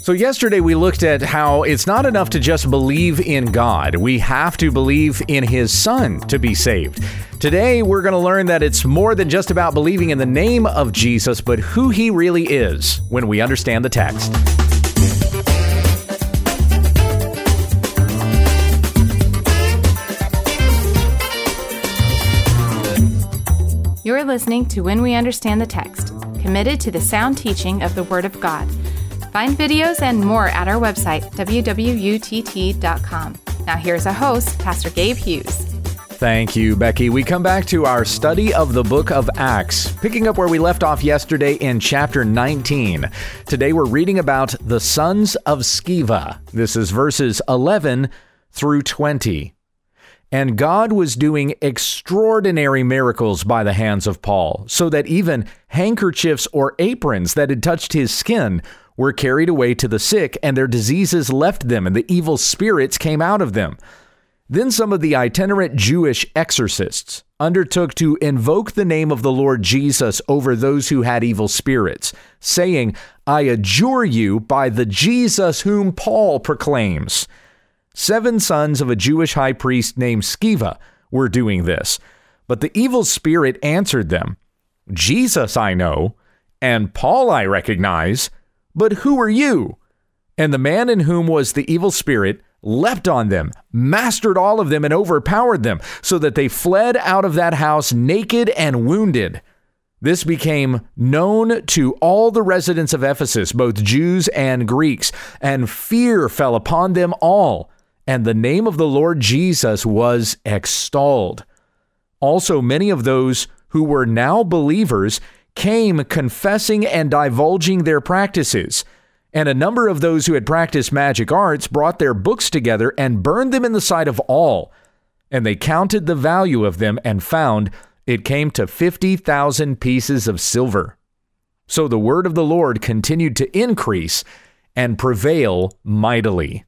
So, yesterday we looked at how it's not enough to just believe in God. We have to believe in His Son to be saved. Today we're going to learn that it's more than just about believing in the name of Jesus, but who He really is when we understand the text. You're listening to When We Understand the Text, committed to the sound teaching of the Word of God. Find videos and more at our website, www.utt.com. Now, here's a host, Pastor Gabe Hughes. Thank you, Becky. We come back to our study of the book of Acts, picking up where we left off yesterday in chapter 19. Today we're reading about the sons of Sceva. This is verses 11 through 20. And God was doing extraordinary miracles by the hands of Paul, so that even handkerchiefs or aprons that had touched his skin were carried away to the sick, and their diseases left them, and the evil spirits came out of them. Then some of the itinerant Jewish exorcists undertook to invoke the name of the Lord Jesus over those who had evil spirits, saying, I adjure you by the Jesus whom Paul proclaims. Seven sons of a Jewish high priest named Sceva were doing this. But the evil spirit answered them, Jesus I know, and Paul I recognize, but who are you? And the man in whom was the evil spirit leapt on them, mastered all of them, and overpowered them, so that they fled out of that house naked and wounded. This became known to all the residents of Ephesus, both Jews and Greeks, and fear fell upon them all, and the name of the Lord Jesus was extolled. Also, many of those who were now believers came confessing and divulging their practices. And a number of those who had practiced magic arts brought their books together and burned them in the sight of all. And they counted the value of them and found it came to 50,000 pieces of silver. So the word of the Lord continued to increase and prevail mightily.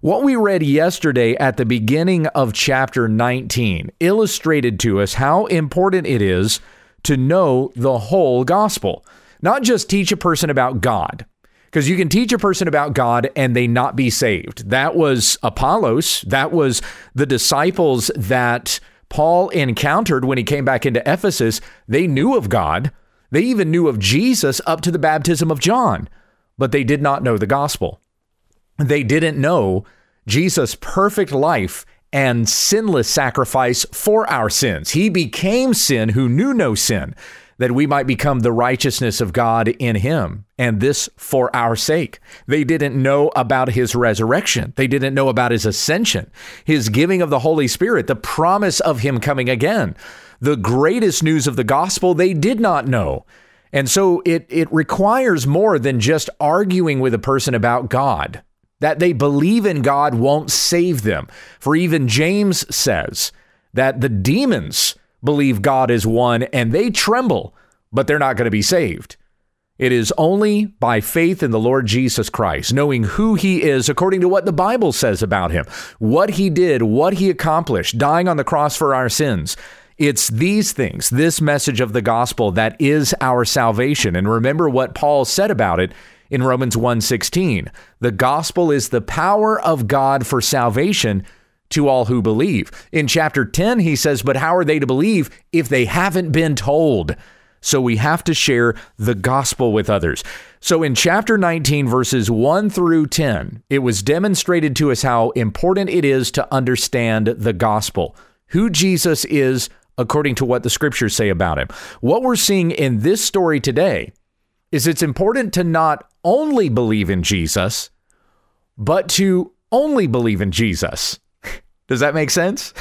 What we read yesterday at the beginning of chapter 19 illustrated to us how important it is to know the whole gospel, not just teach a person about God. Because you can teach a person about God and they not be saved. That was Apollos. That was the disciples that Paul encountered when he came back into Ephesus. They knew of God. They even knew of Jesus up to the baptism of John, but they did not know the gospel. They didn't know Jesus' perfect life and sinless sacrifice for our sins. He became sin who knew no sin, that we might become the righteousness of God in him, and this for our sake. They didn't know about his resurrection. They didn't know about his ascension, his giving of the Holy Spirit, the promise of him coming again. The greatest news of the gospel they did not know. And so it, it requires more than just arguing with a person about God. That they believe in God won't save them. For even James says that the demons believe God is one and they tremble, but they're not going to be saved. It is only by faith in the Lord Jesus Christ, knowing who he is according to what the Bible says about him, what he did, what he accomplished, dying on the cross for our sins. It's these things, this message of the gospel that is our salvation. And remember what Paul said about it in Romans 1:16. The gospel is the power of God for salvation to all who believe. In chapter 10 he says, "But how are they to believe if they haven't been told?" So we have to share the gospel with others. So in chapter 19 verses 1 through 10, it was demonstrated to us how important it is to understand the gospel. Who Jesus is according to what the scriptures say about him. What we're seeing in this story today is it's important to not only believe in Jesus, but to only believe in Jesus. Does that make sense?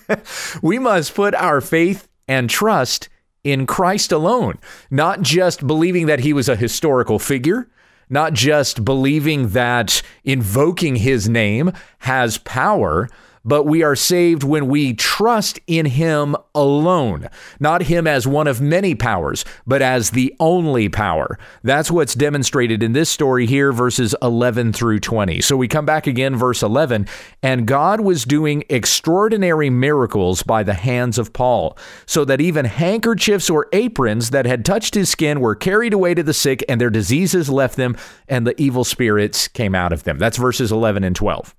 we must put our faith and trust in Christ alone, not just believing that he was a historical figure, not just believing that invoking his name has power, but we are saved when we trust in him alone, not him as one of many powers, but as the only power. That's what's demonstrated in this story here, verses 11 through 20. So we come back again, verse 11, and God was doing extraordinary miracles by the hands of Paul, so that even handkerchiefs or aprons that had touched his skin were carried away to the sick, and their diseases left them, and the evil spirits came out of them. That's verses 11 and 12.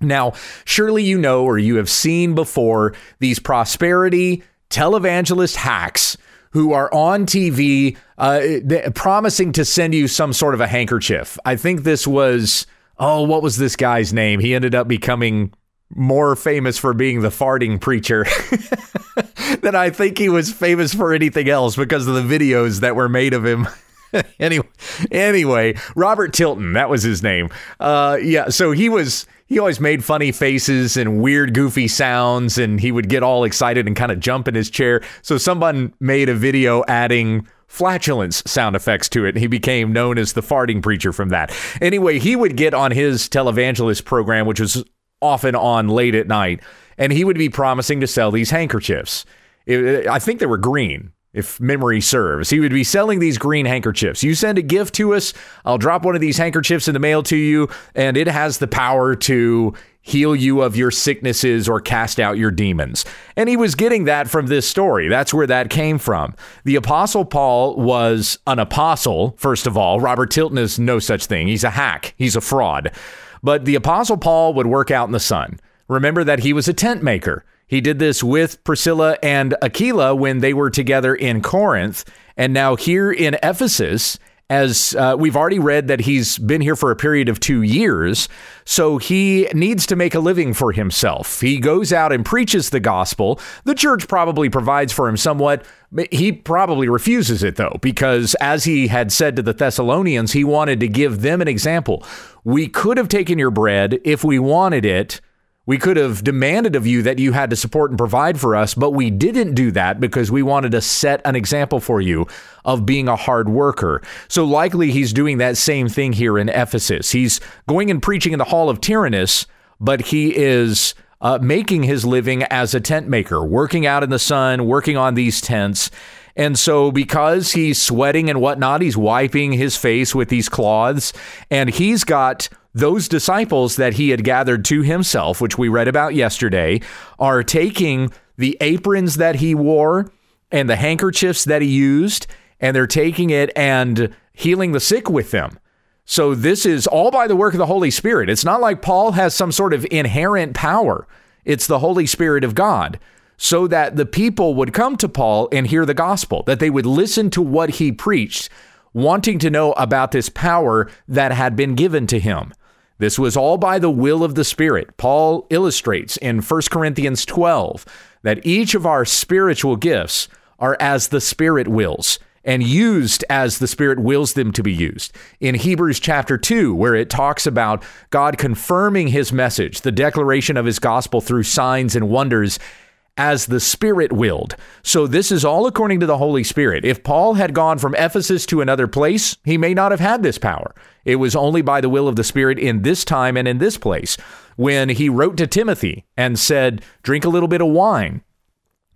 Now, surely you know or you have seen before these prosperity televangelist hacks who are on TV uh, promising to send you some sort of a handkerchief. I think this was, oh, what was this guy's name? He ended up becoming more famous for being the farting preacher than I think he was famous for anything else because of the videos that were made of him. anyway, anyway, Robert Tilton, that was his name. Uh, yeah, so he was he always made funny faces and weird, goofy sounds, and he would get all excited and kind of jump in his chair. So someone made a video adding flatulence sound effects to it. And he became known as the farting preacher from that. Anyway, he would get on his televangelist program, which was often on late at night, and he would be promising to sell these handkerchiefs. It, I think they were green if memory serves. He would be selling these green handkerchiefs. You send a gift to us, I'll drop one of these handkerchiefs in the mail to you, and it has the power to heal you of your sicknesses or cast out your demons. And he was getting that from this story. That's where that came from. The Apostle Paul was an apostle, first of all. Robert Tilton is no such thing. He's a hack, he's a fraud. But the Apostle Paul would work out in the sun. Remember that he was a tent maker. He did this with Priscilla and Aquila when they were together in Corinth. And now here in Ephesus, as uh, we've already read that he's been here for a period of two years. So he needs to make a living for himself. He goes out and preaches the gospel. The church probably provides for him somewhat. He probably refuses it, though, because as he had said to the Thessalonians, he wanted to give them an example. We could have taken your bread if we wanted it we could have demanded of you that you had to support and provide for us, but we didn't do that because we wanted to set an example for you of being a hard worker. So likely he's doing that same thing here in Ephesus. He's going and preaching in the hall of Tyrannus, but he is uh, making his living as a tent maker, working out in the sun, working on these tents. And so, because he's sweating and whatnot, he's wiping his face with these cloths, and he's got those disciples that he had gathered to himself, which we read about yesterday, are taking the aprons that he wore and the handkerchiefs that he used, and they're taking it and healing the sick with them. So this is all by the work of the Holy Spirit. It's not like Paul has some sort of inherent power. It's the Holy Spirit of God. So that the people would come to Paul and hear the gospel, that they would listen to what he preached, wanting to know about this power that had been given to him. This was all by the will of the Spirit. Paul illustrates in 1 Corinthians 12 that each of our spiritual gifts are as the Spirit wills and used as the Spirit wills them to be used. In Hebrews chapter 2, where it talks about God confirming his message, the declaration of his gospel through signs and wonders as the Spirit willed. So this is all according to the Holy Spirit. If Paul had gone from Ephesus to another place, he may not have had this power. It was only by the will of the Spirit in this time and in this place. When he wrote to Timothy and said, Drink a little bit of wine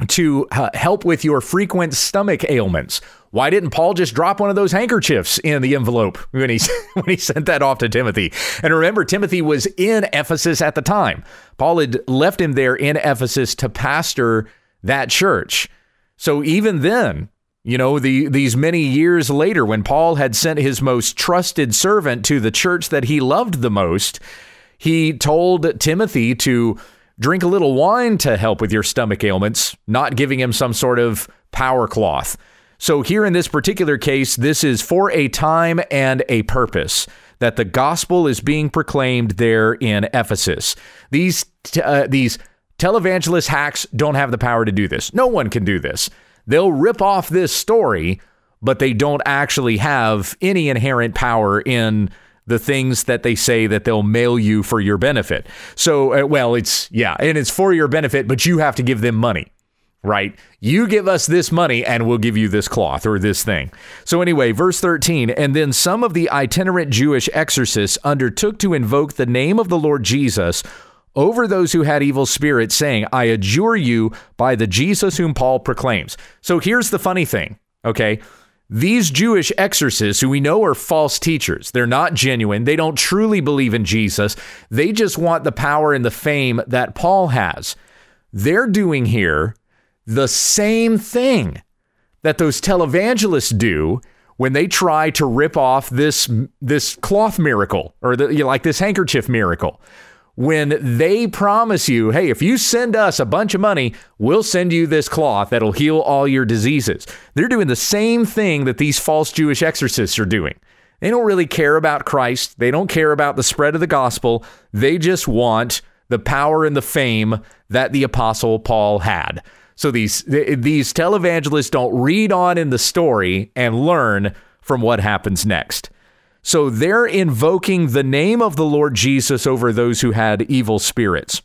to uh, help with your frequent stomach ailments. Why didn't Paul just drop one of those handkerchiefs in the envelope when he when he sent that off to Timothy? And remember, Timothy was in Ephesus at the time. Paul had left him there in Ephesus to pastor that church. So even then, you know, the these many years later, when Paul had sent his most trusted servant to the church that he loved the most, he told Timothy to drink a little wine to help with your stomach ailments, not giving him some sort of power cloth. So, here in this particular case, this is for a time and a purpose that the gospel is being proclaimed there in Ephesus. These, uh, these televangelist hacks don't have the power to do this. No one can do this. They'll rip off this story, but they don't actually have any inherent power in the things that they say that they'll mail you for your benefit. So, uh, well, it's, yeah, and it's for your benefit, but you have to give them money, right? You give us this money and we'll give you this cloth or this thing. So, anyway, verse 13, and then some of the itinerant Jewish exorcists undertook to invoke the name of the Lord Jesus over those who had evil spirits, saying, I adjure you by the Jesus whom Paul proclaims. So here's the funny thing, okay? These Jewish exorcists, who we know are false teachers, they're not genuine. They don't truly believe in Jesus. They just want the power and the fame that Paul has. They're doing here the same thing that those televangelists do when they try to rip off this this cloth miracle or the, you know, like this handkerchief miracle when they promise you, hey, if you send us a bunch of money, we'll send you this cloth that'll heal all your diseases. They're doing the same thing that these false Jewish exorcists are doing. They don't really care about Christ, they don't care about the spread of the gospel. They just want the power and the fame that the apostle Paul had. So these these televangelists don't read on in the story and learn from what happens next. So they're invoking the name of the Lord Jesus over those who had evil spirits.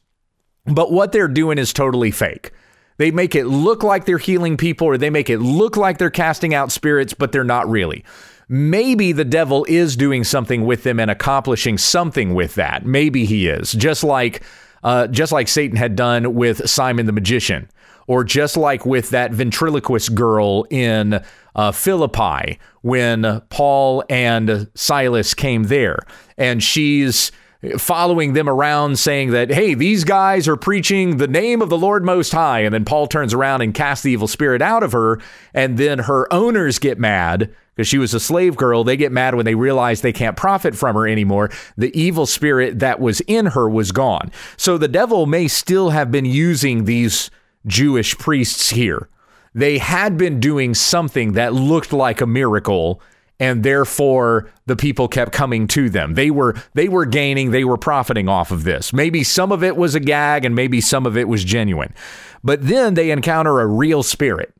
But what they're doing is totally fake. They make it look like they're healing people or they make it look like they're casting out spirits, but they're not really. Maybe the devil is doing something with them and accomplishing something with that. Maybe he is, just like uh, just like Satan had done with Simon the magician, or just like with that ventriloquist girl in uh, Philippi when Paul and Silas came there. And she's following them around saying that, hey, these guys are preaching the name of the Lord Most High. And then Paul turns around and casts the evil spirit out of her. And then her owners get mad because she was a slave girl. They get mad when they realize they can't profit from her anymore. The evil spirit that was in her was gone. So the devil may still have been using these Jewish priests here they had been doing something that looked like a miracle and therefore the people kept coming to them. They were they were gaining, they were profiting off of this. Maybe some of it was a gag and maybe some of it was genuine. But then they encounter a real spirit.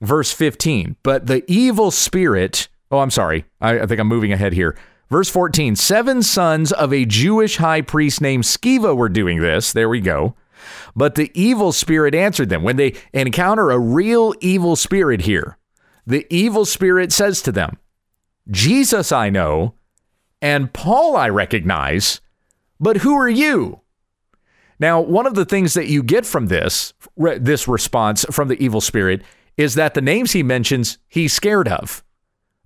Verse 15. But the evil spirit, oh, I'm sorry. I, I think I'm moving ahead here. Verse 14. Seven sons of a Jewish high priest named Sceva were doing this. There we go. But the evil spirit answered them. When they encounter a real evil spirit here, the evil spirit says to them, Jesus I know, and Paul I recognize, but who are you? Now, one of the things that you get from this, this response from the evil spirit, is that the names he mentions, he's scared of.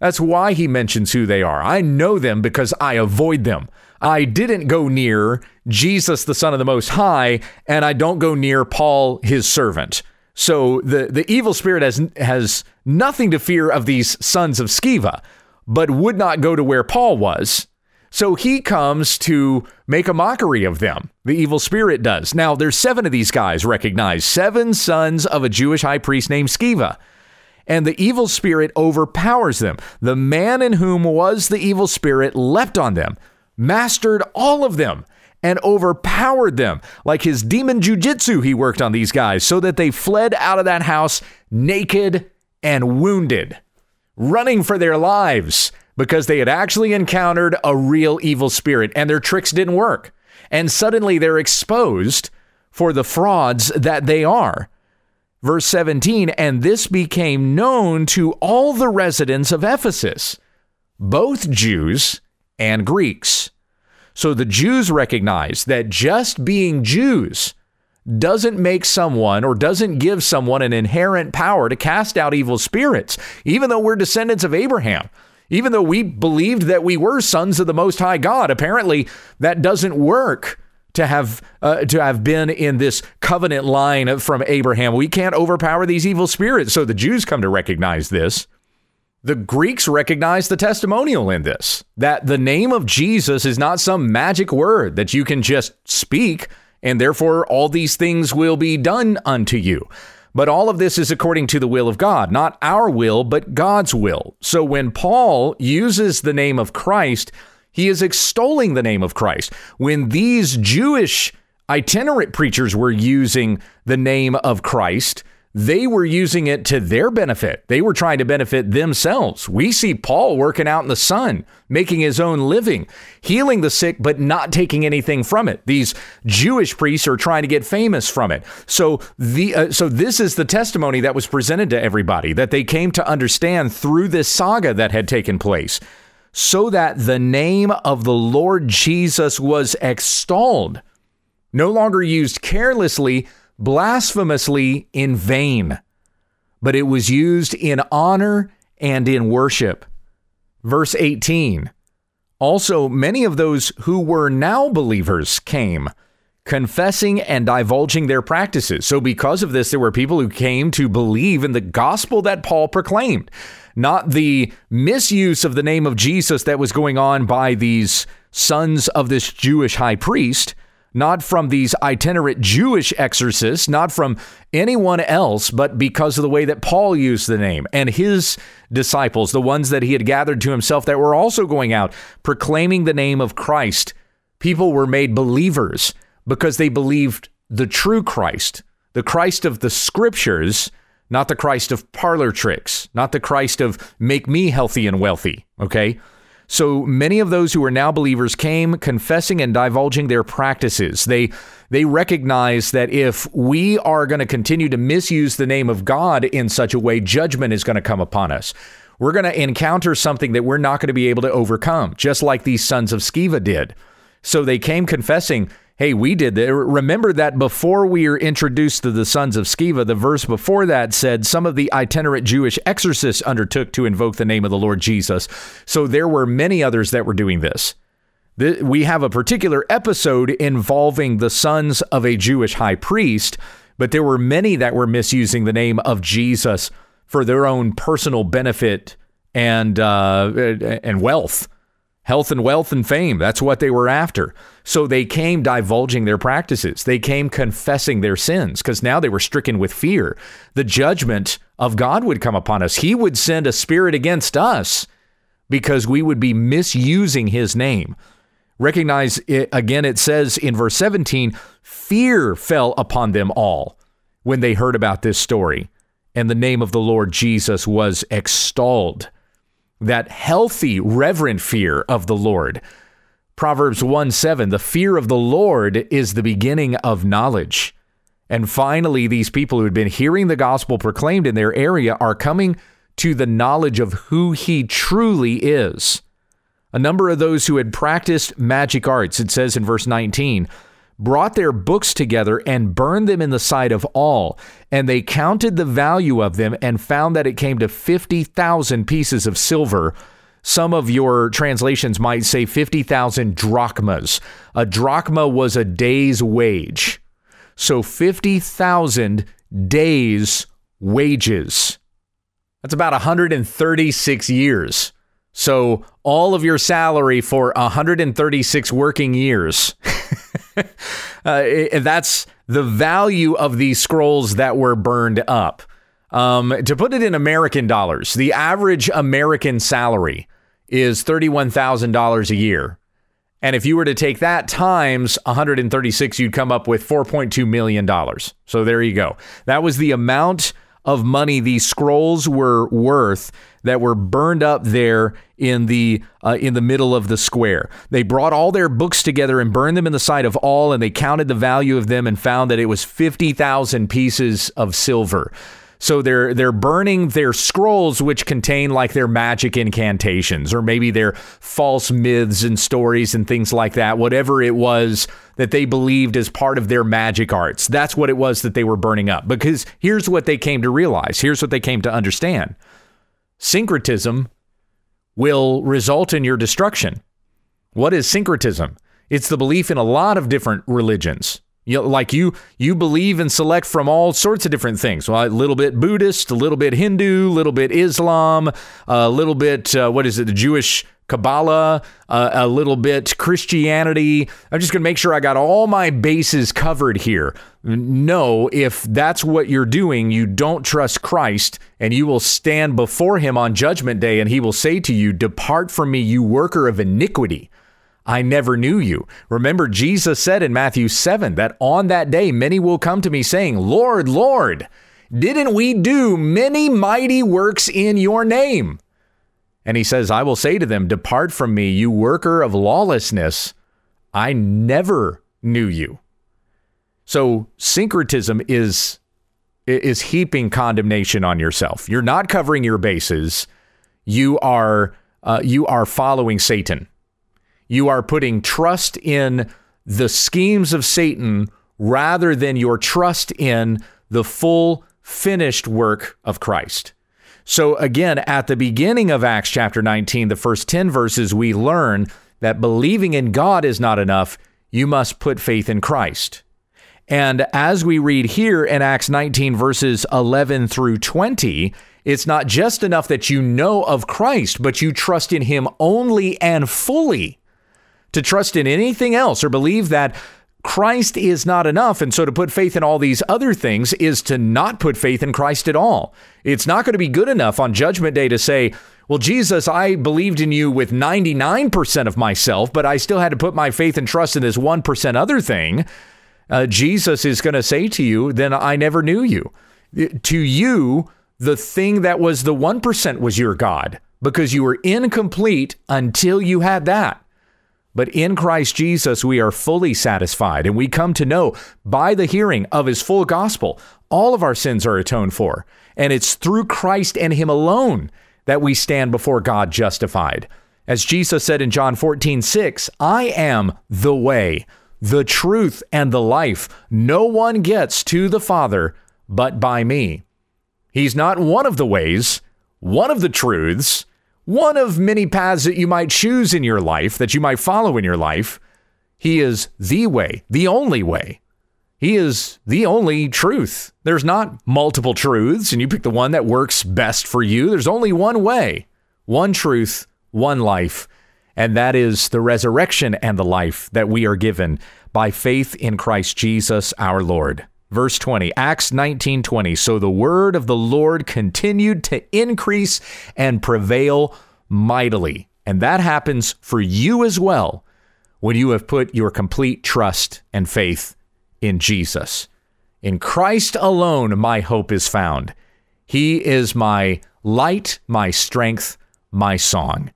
That's why he mentions who they are. I know them because I avoid them. I didn't go near Jesus, the Son of the Most High, and I don't go near Paul, his servant. So the, the evil spirit has, has nothing to fear of these sons of Sceva, but would not go to where Paul was. So he comes to make a mockery of them. The evil spirit does. Now, there's seven of these guys recognized, seven sons of a Jewish high priest named Sceva and the evil spirit overpowers them. The man in whom was the evil spirit leapt on them, mastered all of them, and overpowered them. Like his demon jujitsu, he worked on these guys so that they fled out of that house naked and wounded, running for their lives because they had actually encountered a real evil spirit and their tricks didn't work. And suddenly they're exposed for the frauds that they are. Verse 17, and this became known to all the residents of Ephesus, both Jews and Greeks. So the Jews recognize that just being Jews doesn't make someone or doesn't give someone an inherent power to cast out evil spirits, even though we're descendants of Abraham. Even though we believed that we were sons of the Most High God, apparently that doesn't work to have uh, to have been in this covenant line from Abraham. We can't overpower these evil spirits. So the Jews come to recognize this. The Greeks recognize the testimonial in this that the name of Jesus is not some magic word that you can just speak and therefore all these things will be done unto you. But all of this is according to the will of God, not our will, but God's will. So when Paul uses the name of Christ, he is extolling the name of Christ. When these Jewish itinerant preachers were using the name of Christ, they were using it to their benefit. They were trying to benefit themselves. We see Paul working out in the sun, making his own living, healing the sick, but not taking anything from it. These Jewish priests are trying to get famous from it. So the uh, so this is the testimony that was presented to everybody that they came to understand through this saga that had taken place so that the name of the Lord Jesus was extolled. no longer used carelessly, blasphemously, in vain, but it was used in honor and in worship. Verse 18 Also, many of those who were now believers came, confessing and divulging their practices. So, because of this, there were people who came to believe in the gospel that Paul proclaimed, not the misuse of the name of Jesus that was going on by these sons of this Jewish high priest not from these itinerant Jewish exorcists, not from anyone else, but because of the way that Paul used the name and his disciples, the ones that he had gathered to himself that were also going out proclaiming the name of Christ. People were made believers because they believed the true Christ, the Christ of the scriptures, not the Christ of parlor tricks, not the Christ of make me healthy and wealthy, okay? So many of those who are now believers came confessing and divulging their practices. They they recognize that if we are going to continue to misuse the name of God in such a way, judgment is going to come upon us. We're going to encounter something that we're not going to be able to overcome, just like these sons of Sceva did. So they came confessing, hey, we did that. Remember that before we were introduced to the sons of Sceva, the verse before that said some of the itinerant Jewish exorcists undertook to invoke the name of the Lord Jesus. So there were many others that were doing this. We have a particular episode involving the sons of a Jewish high priest, but there were many that were misusing the name of Jesus for their own personal benefit and uh, and wealth health and wealth and fame. That's what they were after. So they came divulging their practices. They came confessing their sins because now they were stricken with fear. The judgment of God would come upon us. He would send a spirit against us because we would be misusing his name. Recognize it, again, it says in verse 17, fear fell upon them all when they heard about this story, and the name of the Lord Jesus was extolled that healthy, reverent fear of the Lord. Proverbs 1 7, the fear of the Lord is the beginning of knowledge. And finally, these people who had been hearing the gospel proclaimed in their area are coming to the knowledge of who he truly is. A number of those who had practiced magic arts, it says in verse 19, brought their books together and burned them in the sight of all. And they counted the value of them and found that it came to 50,000 pieces of silver. Some of your translations might say 50,000 drachmas. A drachma was a day's wage. So 50,000 days' wages. That's about 136 years. So all of your salary for 136 working years. uh, that's the value of these scrolls that were burned up. Um, to put it in American dollars, the average American salary is $31,000 a year. And if you were to take that times 136, you'd come up with $4.2 million. So there you go. That was the amount of money these scrolls were worth that were burned up there in the uh, in the middle of the square. They brought all their books together and burned them in the sight of all, and they counted the value of them and found that it was fifty thousand pieces of silver. So they're they're burning their scrolls, which contain like their magic incantations, or maybe their false myths and stories and things like that. Whatever it was that they believed as part of their magic arts, that's what it was that they were burning up. Because here's what they came to realize. Here's what they came to understand: syncretism will result in your destruction. What is syncretism? It's the belief in a lot of different religions. You know, like you you believe and select from all sorts of different things. Well, a little bit Buddhist, a little bit Hindu, a little bit Islam, a little bit uh, what is it, the Jewish Kabbalah, uh, a little bit Christianity. I'm just going to make sure I got all my bases covered here. No, if that's what you're doing, you don't trust Christ, and you will stand before him on judgment day, and he will say to you, Depart from me, you worker of iniquity. I never knew you. Remember, Jesus said in Matthew 7 that on that day many will come to me saying, Lord, Lord, didn't we do many mighty works in your name? And he says, I will say to them, Depart from me, you worker of lawlessness. I never knew you. So syncretism is is heaping condemnation on yourself. You're not covering your bases. You are uh, you are following Satan. You are putting trust in the schemes of Satan rather than your trust in the full finished work of Christ. So, again, at the beginning of Acts chapter 19, the first 10 verses, we learn that believing in God is not enough. You must put faith in Christ. And as we read here in Acts 19, verses 11 through 20, it's not just enough that you know of Christ, but you trust in him only and fully. To trust in anything else or believe that Christ is not enough. And so to put faith in all these other things is to not put faith in Christ at all. It's not going to be good enough on Judgment Day to say, well, Jesus, I believed in you with 99% of myself, but I still had to put my faith and trust in this 1% other thing. Uh, Jesus is going to say to you, then I never knew you. To you, the thing that was the 1% was your God because you were incomplete until you had that. But in Christ Jesus, we are fully satisfied, and we come to know by the hearing of his full gospel, all of our sins are atoned for. And it's through Christ and him alone that we stand before God justified. As Jesus said in John 14, 6, I am the way, the truth, and the life. No one gets to the Father but by me. He's not one of the ways, one of the truths, one of many paths that you might choose in your life, that you might follow in your life. He is the way, the only way. He is the only truth. There's not multiple truths, and you pick the one that works best for you. There's only one way, one truth, one life, and that is the resurrection and the life that we are given by faith in Christ Jesus our Lord. Verse 20, Acts 19:20. So the word of the Lord continued to increase and prevail mightily. And that happens for you as well when you have put your complete trust and faith in Jesus. In Christ alone my hope is found. He is my light, my strength, my song.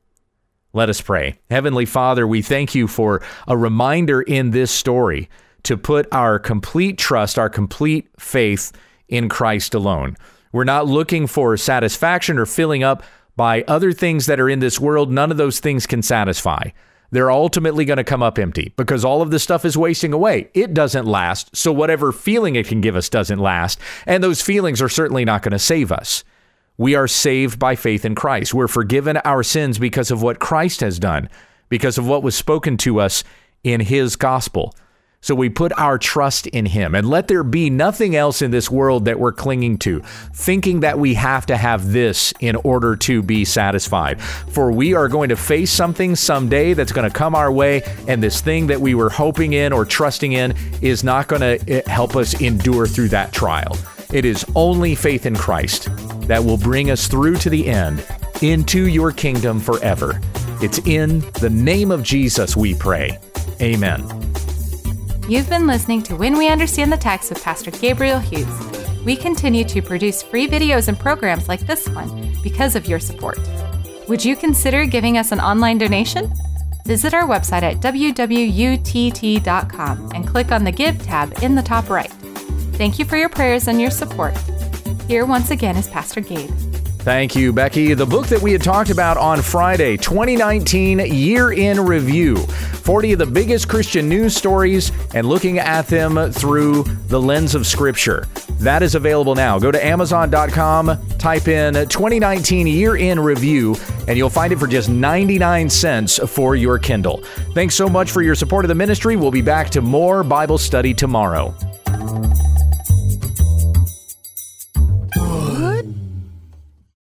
Let us pray. Heavenly Father, we thank you for a reminder in this story to put our complete trust, our complete faith in Christ alone. We're not looking for satisfaction or filling up by other things that are in this world. None of those things can satisfy. They're ultimately going to come up empty because all of this stuff is wasting away. It doesn't last. So, whatever feeling it can give us doesn't last. And those feelings are certainly not going to save us. We are saved by faith in Christ. We're forgiven our sins because of what Christ has done, because of what was spoken to us in his gospel. So we put our trust in Him and let there be nothing else in this world that we're clinging to, thinking that we have to have this in order to be satisfied. For we are going to face something someday that's going to come our way, and this thing that we were hoping in or trusting in is not going to eh, help us endure through that trial. It is only faith in Christ that will bring us through to the end into your kingdom forever. It's in the name of Jesus we pray. Amen. You've been listening to When We Understand the Text with Pastor Gabriel Hughes. We continue to produce free videos and programs like this one because of your support. Would you consider giving us an online donation? Visit our website at www.utt.com and click on the Give tab in the top right. Thank you for your prayers and your support. Here once again is Pastor Gabe. Thank you, Becky. The book that we had talked about on Friday, 2019 Year in Review 40 of the biggest Christian news stories and looking at them through the lens of Scripture. That is available now. Go to Amazon.com, type in 2019 Year in Review, and you'll find it for just 99 cents for your Kindle. Thanks so much for your support of the ministry. We'll be back to more Bible study tomorrow.